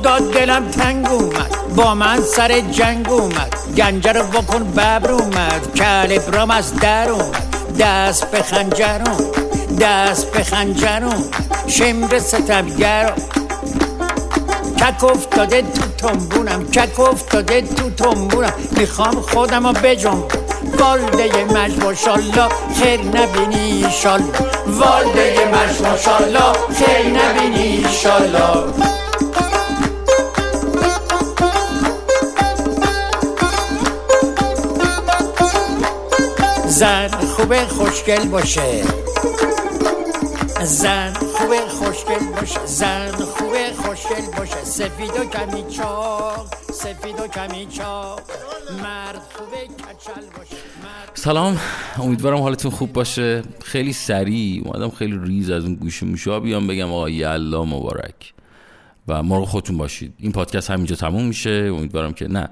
خدا دلم تنگ اومد. با من سر جنگ اومد. گنجه رو بکن ببر اومد. کلبرام از در اومد. دست به خنجر دست به خنجر شمر ستمگر کک افتاده تو تنبونم. کک افتاده تو تنبونم. می‌خوام خودم رو بجنب والده مش ماشالله خیر نبینی شال والده مش ماشالله خیر نبینی شالا زن خوبه خوشگل باشه. زن خوبه خوشگل باشه. زن خوبه خوشگل باشه. سفید و کمی چاق سفید و کمی چاق. مرد خوبه کچل باشه. سلام امیدوارم حالتون خوب باشه. خیلی سریع اومدم خیلی ریز از اون گوشی موشا بیام بگم آقا یلا مبارک. و مرغ خودتون باشید. این پادکست همینجا تموم میشه. امیدوارم که نه.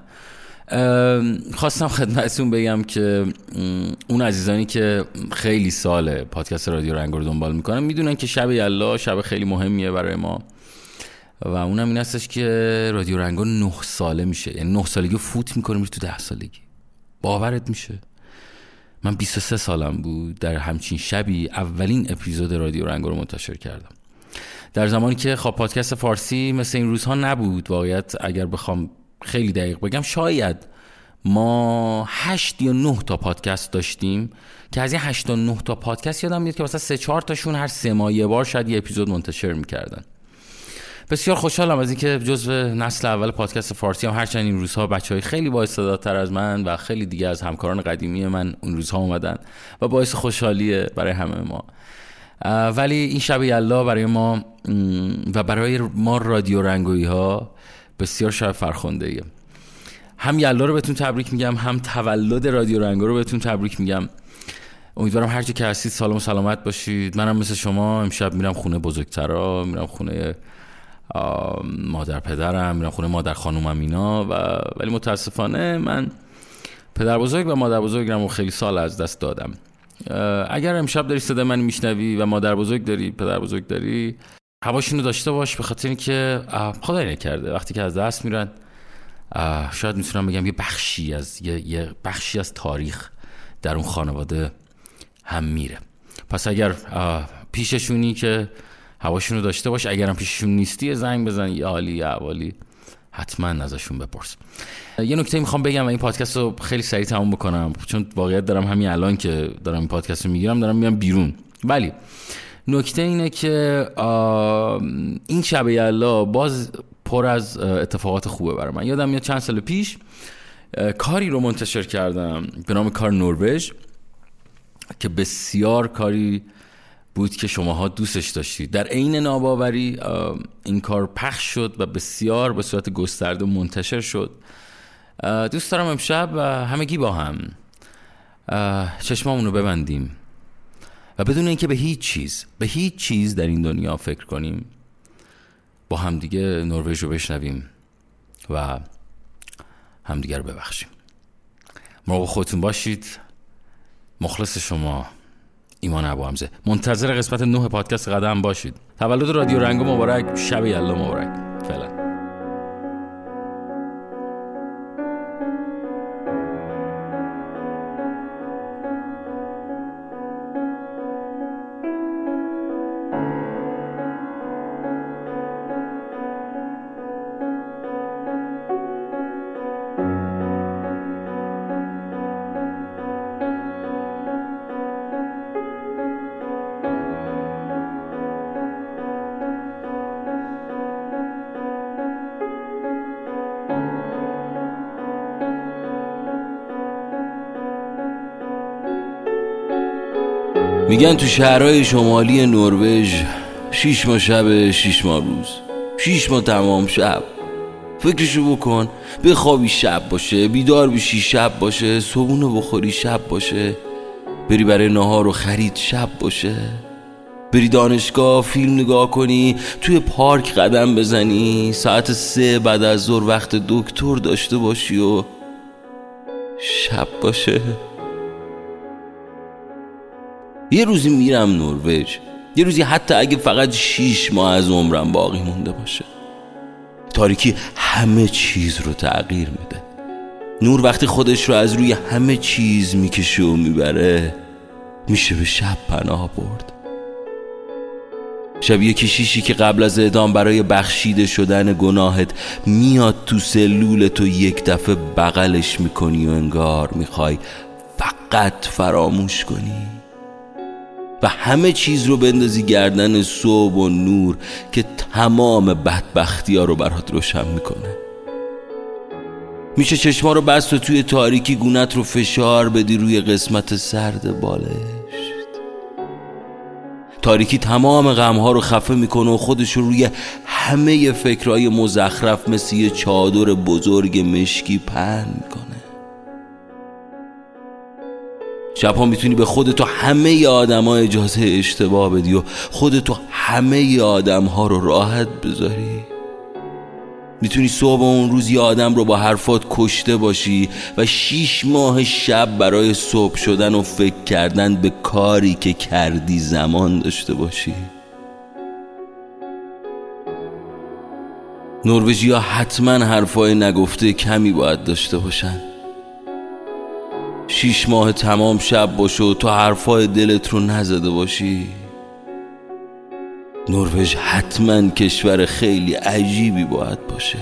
خواستم خدمتتون بگم که اون عزیزانی که خیلی سال پادکست رادیو رنگ رو دنبال می‌کنن می‌دونن که شب یلا شب خیلی مهمیه برای ما. و اونم این هستش که رادیو رنگو نه ساله میشه. یعنی نه سالگی فوت می‌کنیم تو ده سالگی. باورت میشه. من 23 سالم بود. در همچین شبی اولین اپیزود رادیو رنگو رو منتشر کردم. در زمانی که خب پادکست فارسی مثل این روزها نبود. واقعیت اگر بخوام خیلی دقیق بگم. شاید ما هشت یا نه تا پادکست داشتیم که از این هشت تا نه تا پادکست یادم میاد که مثلا سه چهار تاشون هر سه ماه یه بار شاید یه اپیزود منتشر می‌کردن. بسیار خوشحالم از اینکه جزو نسل اول پادکست فارسی هم هرچند این روزها بچه های خیلی با تر از من و خیلی دیگه از همکاران قدیمی من اون روزها اومدن و باعث خوشحالیه برای همه ما. ولی این شب یلا برای ما و برای ما رادیو رنگویی ها بسیار شب فرخنده ایه. هم یلا رو بهتون تبریک میگم هم تولد رادیو رنگو رو بهتون تبریک میگم. امیدوارم هر که هستید سالم و سلامت باشید. منم مثل شما امشب میرم خونه بزرگترا میرم خونه مادر پدرم میرم خونه مادر خانومم اینا و ولی متاسفانه من پدر بزرگ و مادر بزرگم رو خیلی سال از دست دادم. اگر امشب داری صدا من میشنوی و مادر بزرگ داری پدر بزرگ داری هواشونو داشته باش به خاطر اینکه خدای نکرده. وقتی که از دست میرن شاید می‌تونم بگم یه بخشی از یه, بخشی از تاریخ در اون خانواده هم میره. پس اگر پیششونی که هواشون رو داشته باش اگرم پیششون نیستی زنگ بزن یه عالی یه عوالی. حتما ازشون بپرس. یه نکته می‌خوام بگم و این پادکست رو خیلی سریع تموم بکنم چون واقعیت دارم همین الان که دارم این پادکست رو می‌گیرم دارم میام بیرون. ولی نکته اینه که این شب یلا باز پر از اتفاقات خوبه برای من. یادم میاد چند سال پیش کاری رو منتشر کردم به نام کار نروژ که بسیار کاری بود که شماها دوستش داشتید. در عین ناباوری این کار پخش شد و بسیار به صورت گسترده منتشر شد. دوست دارم امشب همگی با هم چشمامون رو ببندیم. و بدون اینکه به هیچ چیز به هیچ چیز در این دنیا فکر کنیم. با همدیگه نروژ رو بشنویم و همدیگه رو ببخشیم. مراقب خودتون باشید. مخلص شما ایمان ابو حمزه. منتظر قسمت نه پادکست قدم باشید. تولد رادیو رنگو مبارک. شب یلا مبارک. میگن تو شهرهای شمالی نروژ شیش ماه شب شیش ماه روز. شیش ماه تمام شب. فکرشو بکن بخوابی شب باشه بیدار بشی شب باشه صبونو بخوری شب باشه. بری برای نهار و خرید شب باشه. بری دانشگاه فیلم نگاه کنی توی پارک قدم بزنی. ساعت سه بعد از ظهر وقت دکتر داشته باشی و شب باشه. یه روزی میرم نروژ. یه روزی حتی اگه فقط شیش ماه از عمرم باقی مونده باشه. تاریکی همه چیز رو تغییر میده. نور وقتی خودش رو از روی همه چیز می‌کشه و می‌بره میشه به شب پناه برد. شبیه کشیشی که قبل از اعدام برای بخشیده شدن گناهت میاد تو سلول تو یک دفعه بغلش می‌کنی و انگار می‌خوای فقط فراموش کنی. و همه چیز رو بندازی گردن صبح و نور که تمام بدبختی ها رو برات روشن می‌کنه. میشه چشما رو بست و توی تاریکی گونت رو فشار بدی روی قسمت سرد بالشت. تاریکی تمام غمها رو خفه می‌کنه و خودش رو روی همه فکرهای مزخرف مثل یه چادر بزرگ مشکی پهن می‌کنه. شبها می‌تونی به خودتو همه آدم اجازه اشتباه بدی و خودتو همه آدم ها رو راحت بذاری. می‌تونی صبح اون روز یه آدم رو با حرفات کشته باشی و شیش ماه شب برای صبح شدن و فکر کردن به کاری که کردی زمان داشته باشی. نروژی ها حتما حرفای نگفته کمی باید داشته باشن. شیش ماه تمام شب باشه و تو حرفای دلت رو نزده باشی. نروژ حتما کشور خیلی عجیبی باید باشه.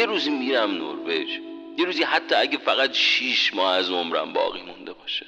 یه روزی میرم نروژ. یه روزی حتی اگه فقط شیش ماه از عمرم باقی مونده باشه.